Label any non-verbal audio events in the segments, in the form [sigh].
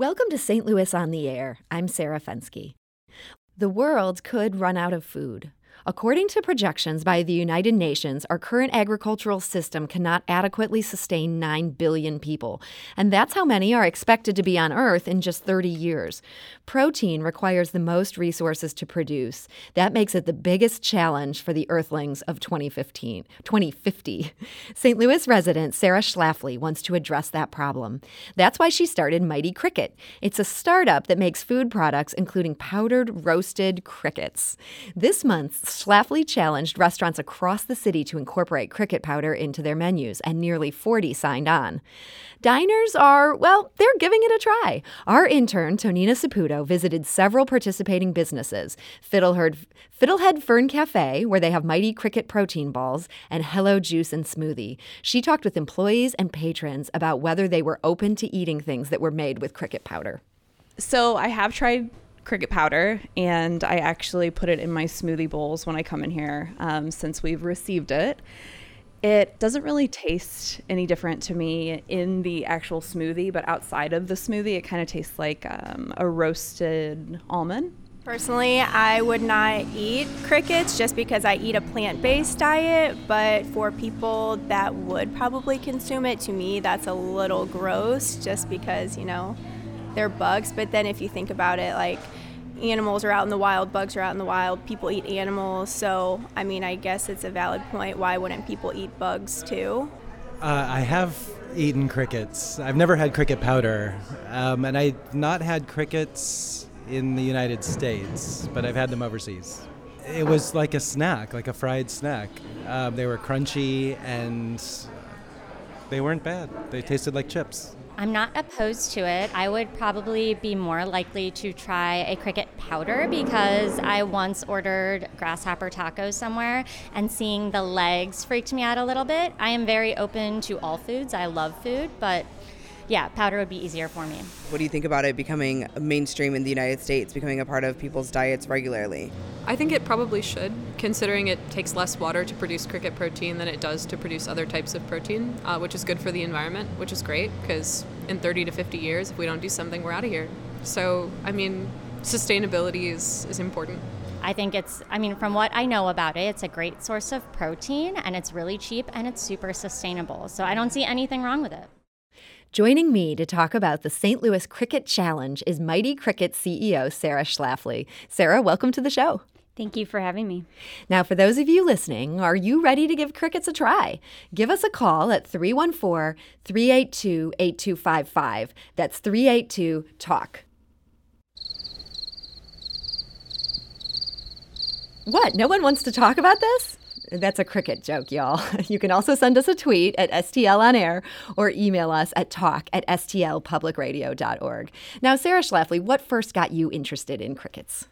Welcome to St. Louis on the Air. I'm Sarah Fenske. The world could run out of food. According to projections by the United Nations, our current agricultural system cannot adequately sustain 9 billion people, and that's how many are expected to be on Earth in just 30 years. Protein requires the most resources to produce. That makes it the biggest challenge for the Earthlings of 2015, 2050. St. [laughs] Louis resident Sarah Schlafly wants to address that problem. That's why she started Mighty Cricket. It's a startup that makes food products including powdered roasted crickets. This month, Schlafly challenged restaurants across the city to incorporate cricket powder into their menus, and nearly 40 signed on. Diners are, well, they're giving it a try. Our intern, Tonina Saputo, visited several participating businesses Fiddlehead, Fiddlehead Fern Cafe, where they have mighty cricket protein balls, and Hello Juice and Smoothie. She talked with employees and patrons about whether they were open to eating things that were made with cricket powder. So I have tried cricket powder and I actually put it in my smoothie bowls when I come in here um, since we've received it. It doesn't really taste any different to me in the actual smoothie, but outside of the smoothie, it kind of tastes like um, a roasted almond. Personally, I would not eat crickets just because I eat a plant based diet, but for people that would probably consume it, to me, that's a little gross just because, you know, they're bugs. But then if you think about it, like, animals are out in the wild, bugs are out in the wild, people eat animals. So, I mean, I guess it's a valid point. Why wouldn't people eat bugs too? Uh, I have eaten crickets. I've never had cricket powder, um, and I've not had crickets in the United States, but I've had them overseas. It was like a snack, like a fried snack. Um, they were crunchy and they weren't bad. They tasted like chips. I'm not opposed to it. I would probably be more likely to try a cricket powder because I once ordered grasshopper tacos somewhere and seeing the legs freaked me out a little bit. I am very open to all foods. I love food, but yeah, powder would be easier for me. What do you think about it becoming mainstream in the United States, becoming a part of people's diets regularly? I think it probably should, considering it takes less water to produce cricket protein than it does to produce other types of protein, uh, which is good for the environment, which is great because in 30 to 50 years, if we don't do something, we're out of here. So, I mean, sustainability is, is important. I think it's, I mean, from what I know about it, it's a great source of protein and it's really cheap and it's super sustainable. So I don't see anything wrong with it. Joining me to talk about the St. Louis Cricket Challenge is Mighty Cricket CEO Sarah Schlafly. Sarah, welcome to the show. Thank you for having me. Now, for those of you listening, are you ready to give crickets a try? Give us a call at 314 382 8255. That's 382 TALK. What? No one wants to talk about this? That's a cricket joke, y'all. [laughs] You can also send us a tweet at STL on air or email us at talk at stlpublicradio.org. Now, Sarah Schlafly, what first got you interested in crickets?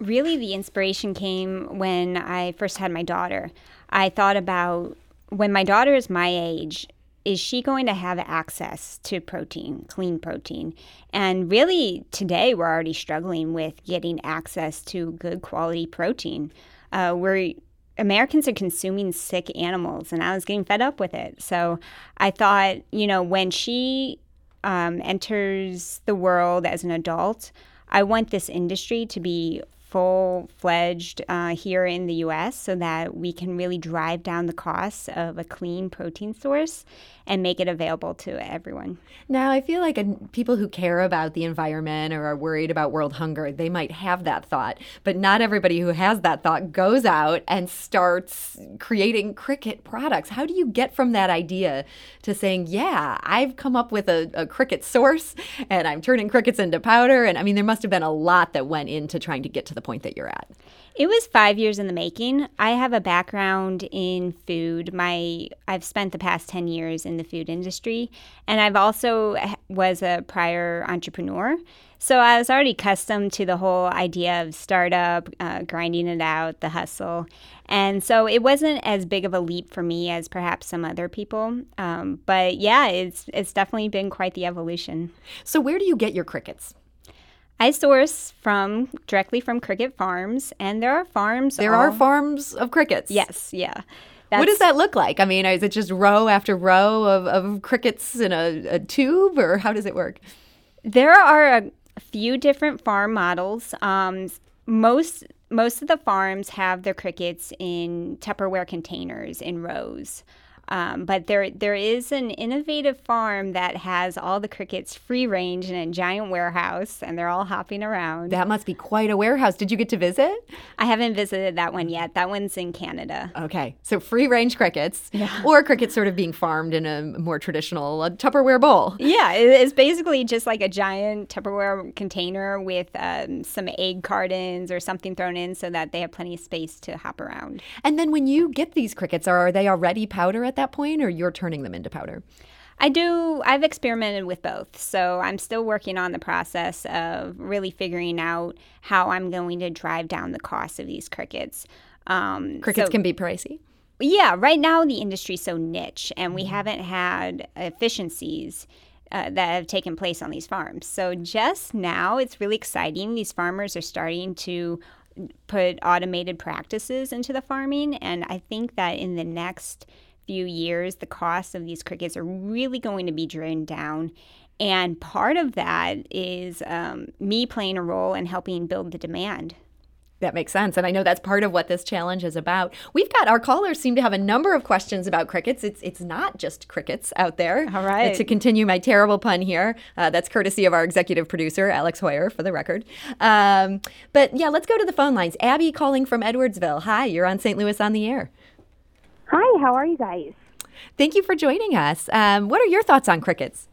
Really, the inspiration came when I first had my daughter. I thought about when my daughter is my age, is she going to have access to protein, clean protein? And really, today we're already struggling with getting access to good quality protein. Uh, we're Americans are consuming sick animals, and I was getting fed up with it. So I thought, you know, when she um, enters the world as an adult, I want this industry to be full fledged uh, here in the US so that we can really drive down the costs of a clean protein source and make it available to everyone. Now, I feel like people who care about the environment or are worried about world hunger, they might have that thought, but not everybody who has that thought goes out and starts creating cricket products. How do you get from that idea to saying, yeah, I've come up with a, a cricket source and I'm turning crickets into powder? And I mean, there must have been a lot that went into trying to get to the point that you're at. It was five years in the making. I have a background in food. My I've spent the past ten years in the food industry, and I've also was a prior entrepreneur. So I was already accustomed to the whole idea of startup, uh, grinding it out, the hustle, and so it wasn't as big of a leap for me as perhaps some other people. Um, but yeah, it's it's definitely been quite the evolution. So where do you get your crickets? I source from directly from cricket farms, and there are farms. There all, are farms of crickets. Yes, yeah. That's, what does that look like? I mean, is it just row after row of, of crickets in a, a tube, or how does it work? There are a few different farm models. Um, most most of the farms have their crickets in Tupperware containers in rows. Um, but there there is an innovative farm that has all the crickets free range in a giant warehouse, and they're all hopping around. That must be quite a warehouse. Did you get to visit? I haven't visited that one yet. That one's in Canada. Okay, so free range crickets, Yeah. or crickets sort of being farmed in a more traditional uh, Tupperware bowl. Yeah, it's basically just like a giant Tupperware container with um, some egg cartons or something thrown in so that they have plenty of space to hop around. And then when you get these crickets, are they already powder at that point, or you're turning them into powder? I do, I've experimented with both. So I'm still working on the process of really figuring out how I'm going to drive down the cost of these crickets. Um, Crickets so- can be pricey. Yeah, right now the industry's so niche, and we haven't had efficiencies uh, that have taken place on these farms. So just now, it's really exciting. These farmers are starting to put automated practices into the farming, and I think that in the next few years, the costs of these crickets are really going to be driven down. And part of that is um, me playing a role in helping build the demand. That makes sense. And I know that's part of what this challenge is about. We've got our callers seem to have a number of questions about crickets. It's it's not just crickets out there. All right. To continue my terrible pun here, uh, that's courtesy of our executive producer, Alex Heuer, for the record. Um, but yeah, let's go to the phone lines. Abby calling from Edwardsville. Hi, you're on St. Louis on the air. Hi, how are you guys? Thank you for joining us. Um, what are your thoughts on crickets?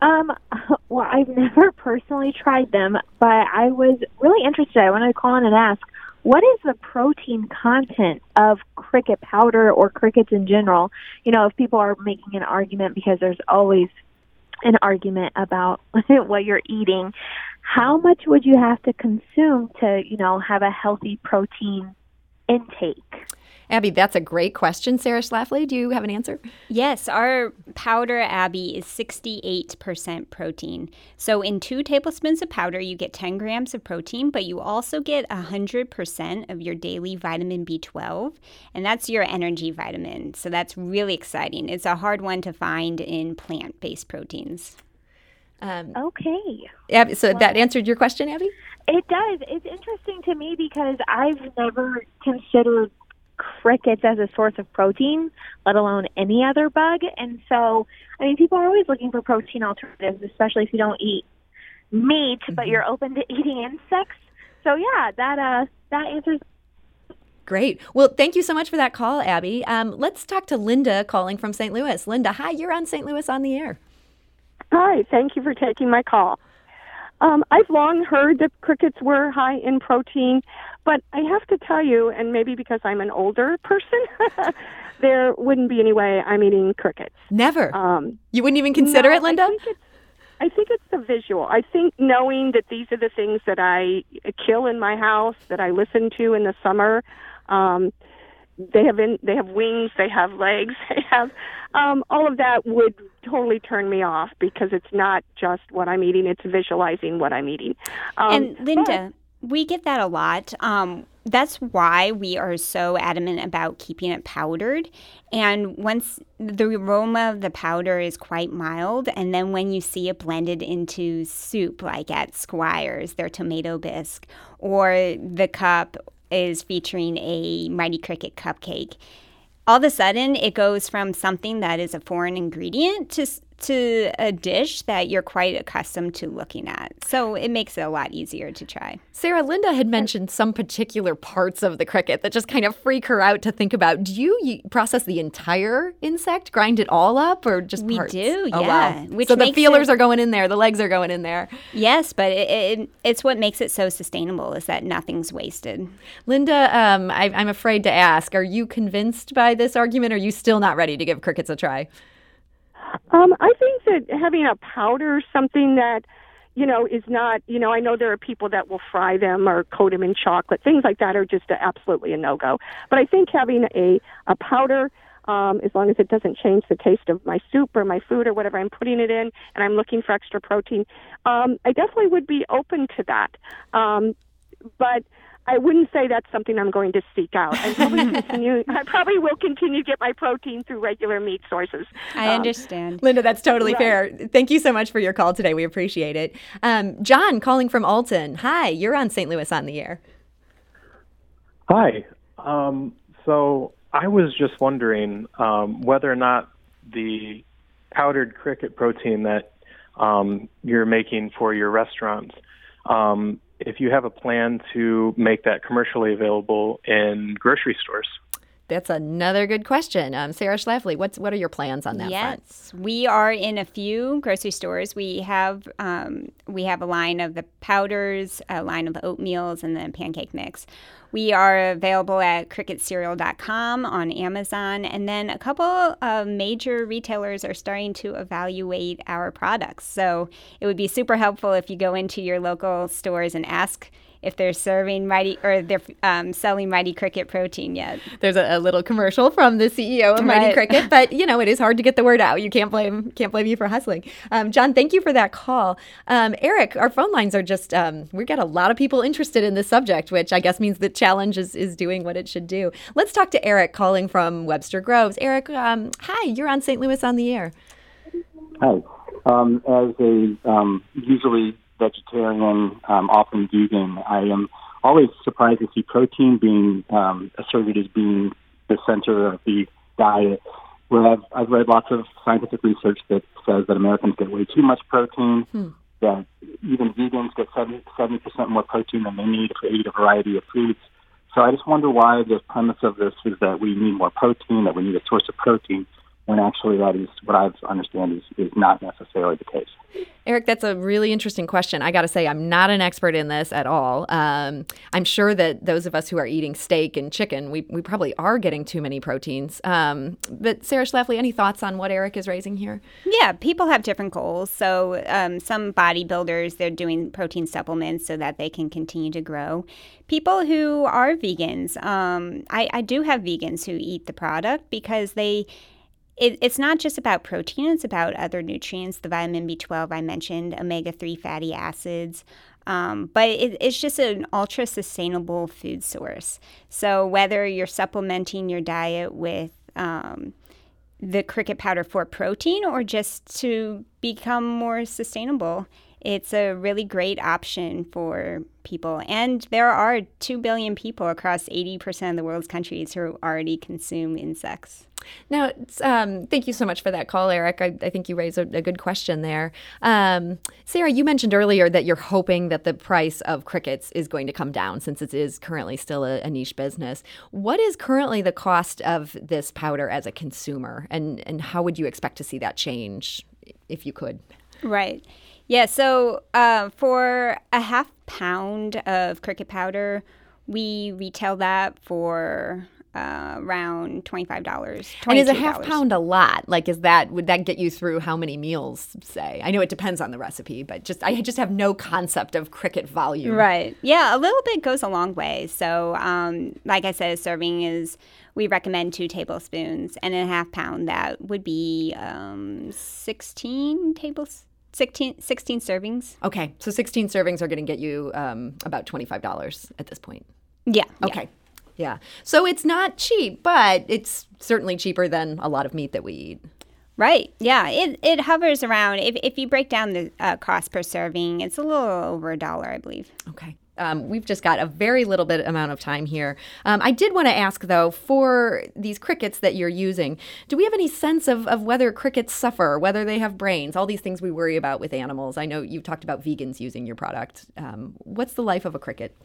Um, [laughs] well, I've never [laughs] personally tried them, but I was really interested. I wanted to call in and ask, what is the protein content of cricket powder or crickets in general? You know, if people are making an argument because there's always an argument about [laughs] what you're eating, how much would you have to consume to, you know, have a healthy protein intake? Abby, that's a great question. Sarah Schlafly, do you have an answer? Yes, our powder Abby is 68% protein. So in two tablespoons of powder, you get 10 grams of protein, but you also get 100% of your daily vitamin B12, and that's your energy vitamin. So that's really exciting. It's a hard one to find in plant based proteins. Um, Okay. Abby, so that answered your question, Abby? It does. It's interesting to me because I've never considered crickets as a source of protein, let alone any other bug. And so, I mean, people are always looking for protein alternatives, especially if you don't eat meat, but you're open to eating insects. So yeah, that uh that answers Great. Well, thank you so much for that call, Abby. Um, let's talk to Linda calling from St. Louis. Linda, hi, you're on St. Louis on the air. Hi, thank you for taking my call. Um, I've long heard that crickets were high in protein, but I have to tell you, and maybe because I'm an older person, [laughs] there wouldn't be any way I'm eating crickets. Never. Um, you wouldn't even consider no, it, Linda? I think, it's, I think it's the visual. I think knowing that these are the things that I kill in my house, that I listen to in the summer. Um, they have in, they have wings, they have legs, [laughs] they have um, all of that would totally turn me off because it's not just what I'm eating; it's visualizing what I'm eating. Um, and Linda, we get that a lot. Um, that's why we are so adamant about keeping it powdered. And once the aroma of the powder is quite mild, and then when you see it blended into soup, like at Squire's, their tomato bisque, or the cup is featuring a Mighty Cricket cupcake, all of a sudden it goes from something that is a foreign ingredient to to a dish that you're quite accustomed to looking at. So it makes it a lot easier to try. Sarah, Linda had mentioned some particular parts of the cricket that just kind of freak her out to think about. Do you, process the entire insect, grind it all up, or just We parts? do, Oh, yeah. wow. Which so the feelers it- are going in there, the legs are going in there. Yes, but it, it, it's what makes it so sustainable is that nothing's wasted. Linda, um, I, I'm afraid to ask, are you convinced by this argument? Or are you still not ready to give crickets a try? Um, I think that having a powder, something that you know is not, you know, I know there are people that will fry them or coat them in chocolate, things like that are just a, absolutely a no go. But I think having a a powder. Um, as long as it doesn't change the taste of my soup or my food or whatever I'm putting it in, and I'm looking for extra protein, um, I definitely would be open to that. Um, but I wouldn't say that's something I'm going to seek out. I probably [laughs] continue. I probably will continue to get my protein through regular meat sources. I um, understand, Linda. That's totally right. fair. Thank you so much for your call today. We appreciate it. Um, John, calling from Alton. Hi, you're on St. Louis on the air. Hi. Um, so I was just wondering um, whether or not the powdered cricket protein that um, you're making for your restaurants um, if you have a plan to make that commercially available in grocery stores. That's another good question. Um, Sarah Schlafly, what's what are your plans on that yes, front? we are in a few grocery stores. We have um, we have a line of the powders, a line of the oatmeals, and the pancake mix. We are available at cricketcereal.com on Amazon, and then a couple of major retailers are starting to evaluate our products. So it would be super helpful if you go into your local stores and ask if they're serving Mighty or they're um, selling Mighty Cricket protein yet. There's a, a, little commercial from the CEO of Mighty right. Cricket, [laughs] but you know it is hard to get the word out. You can't blame can't blame you for hustling. Um, John, thank you for that call. Um, Eric, our phone lines are just um, we got a lot of people interested in this subject, which I guess means the challenge is is doing what it should do. Let's talk to Eric calling from Webster Groves. Eric, um, hi, you're on St. Louis on the air. Hi. Um, as a usually vegetarian, um, often vegan. I am always surprised to see protein being um, asserted as being the center of the diet. Where I've, I've read lots of scientific research that says that Americans get way too much protein, hmm. that even vegans get 70, 70% more protein than they need to eat a variety of foods. So I just wonder why the premise of this is that we need more protein, that we need a source of protein when actually that is what I understand is, is not necessarily the case. Eric, that's a really interesting question. I got to say, I'm not an expert in this at all. Um, I'm sure that those of us who are eating steak and chicken, we, we probably are getting too many proteins. Um, but Sarah Schlafly, any thoughts on what Eric is raising here? Yeah, people have different goals. So um, some bodybuilders, they're doing protein supplements so that they can continue to grow. People who are vegans, um, I, I do have vegans who eat the product because they it, it's not just about protein, it's about other nutrients, the vitamin B12 I mentioned, omega 3 fatty acids. Um, but it, it's just an ultra sustainable food source. So whether you're supplementing your diet with um, the cricket powder for protein or just to become more sustainable, it's a really great option for people. And there are 2 billion people across 80% of the world's countries who already consume insects. Now, um, thank you so much for that call, Eric. I, I think you raised a, a good question there. Um, Sarah, you mentioned earlier that you're hoping that the price of crickets is going to come down since it is currently still a, a niche business. What is currently the cost of this powder as a consumer, and, and how would you expect to see that change if you could? Right. Yeah, so uh, for a half pound of cricket powder, we retail that for uh, around twenty-five dollars. And is a half pound a lot? Like, is that would that get you through how many meals? Say, I know it depends on the recipe, but just I just have no concept of cricket volume. Right? Yeah, a little bit goes a long way. So, um, like I said, a serving is we recommend two tablespoons, and a half pound that would be um, sixteen tablespoons. 16, 16 servings. Okay, so 16 servings are going to get you um, about $25 at this point. Yeah. Okay. Yeah. Yeah. So it's not cheap, but it's certainly cheaper than a lot of meat that we eat. Right. Yeah. It, it hovers around, if, if you break down the uh, cost per serving, it's a little over a dollar, I believe. Okay. Um, we've just got a very little bit amount of time here. Um, I did want to ask, though, for these crickets that you're using, do we have any sense of, of whether crickets suffer, whether they have brains, all these things we worry about with animals? I know you've talked about vegans using your product. Um, what's the life of a cricket?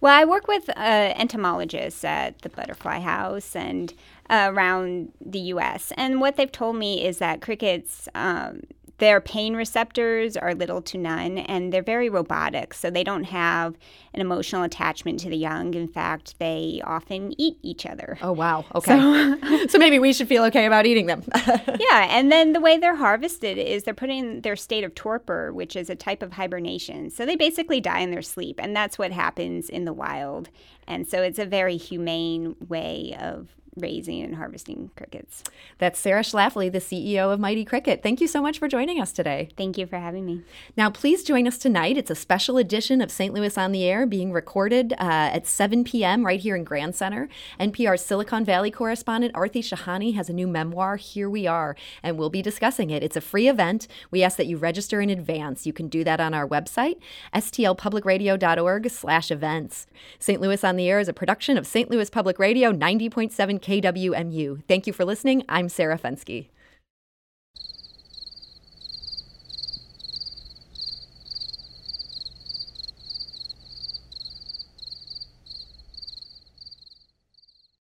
Well, I work with uh, entomologists at the Butterfly House and uh, around the U.S. And what they've told me is that crickets um, their pain receptors are little to none, and they're very robotic, so they don't have an emotional attachment to the young. In fact, they often eat each other. Oh, wow. Okay. So, [laughs] so maybe we should feel okay about eating them. [laughs] yeah, and then the way they're harvested is they're put in their state of torpor, which is a type of hibernation. So they basically die in their sleep, and that's what happens in the wild. And so it's a very humane way of raising and harvesting crickets. That's Sarah Schlafly, the CEO of Mighty Cricket. Thank you so much for joining us today. Thank you for having me. Now, please join us tonight. It's a special edition of St. Louis on the Air being recorded uh, at 7 p.m. right here in Grand Center. NPR's Silicon Valley correspondent Aarti Shahani has a new memoir, Here We Are, and we'll be discussing it. It's a free event. We ask that you register in advance. You can do that on our website, stlpublicradio.org slash events. St. Louis on the Air is a production of St. Louis Public Radio 90.7 KWMU. Thank you for listening. I'm Sarah Fenske.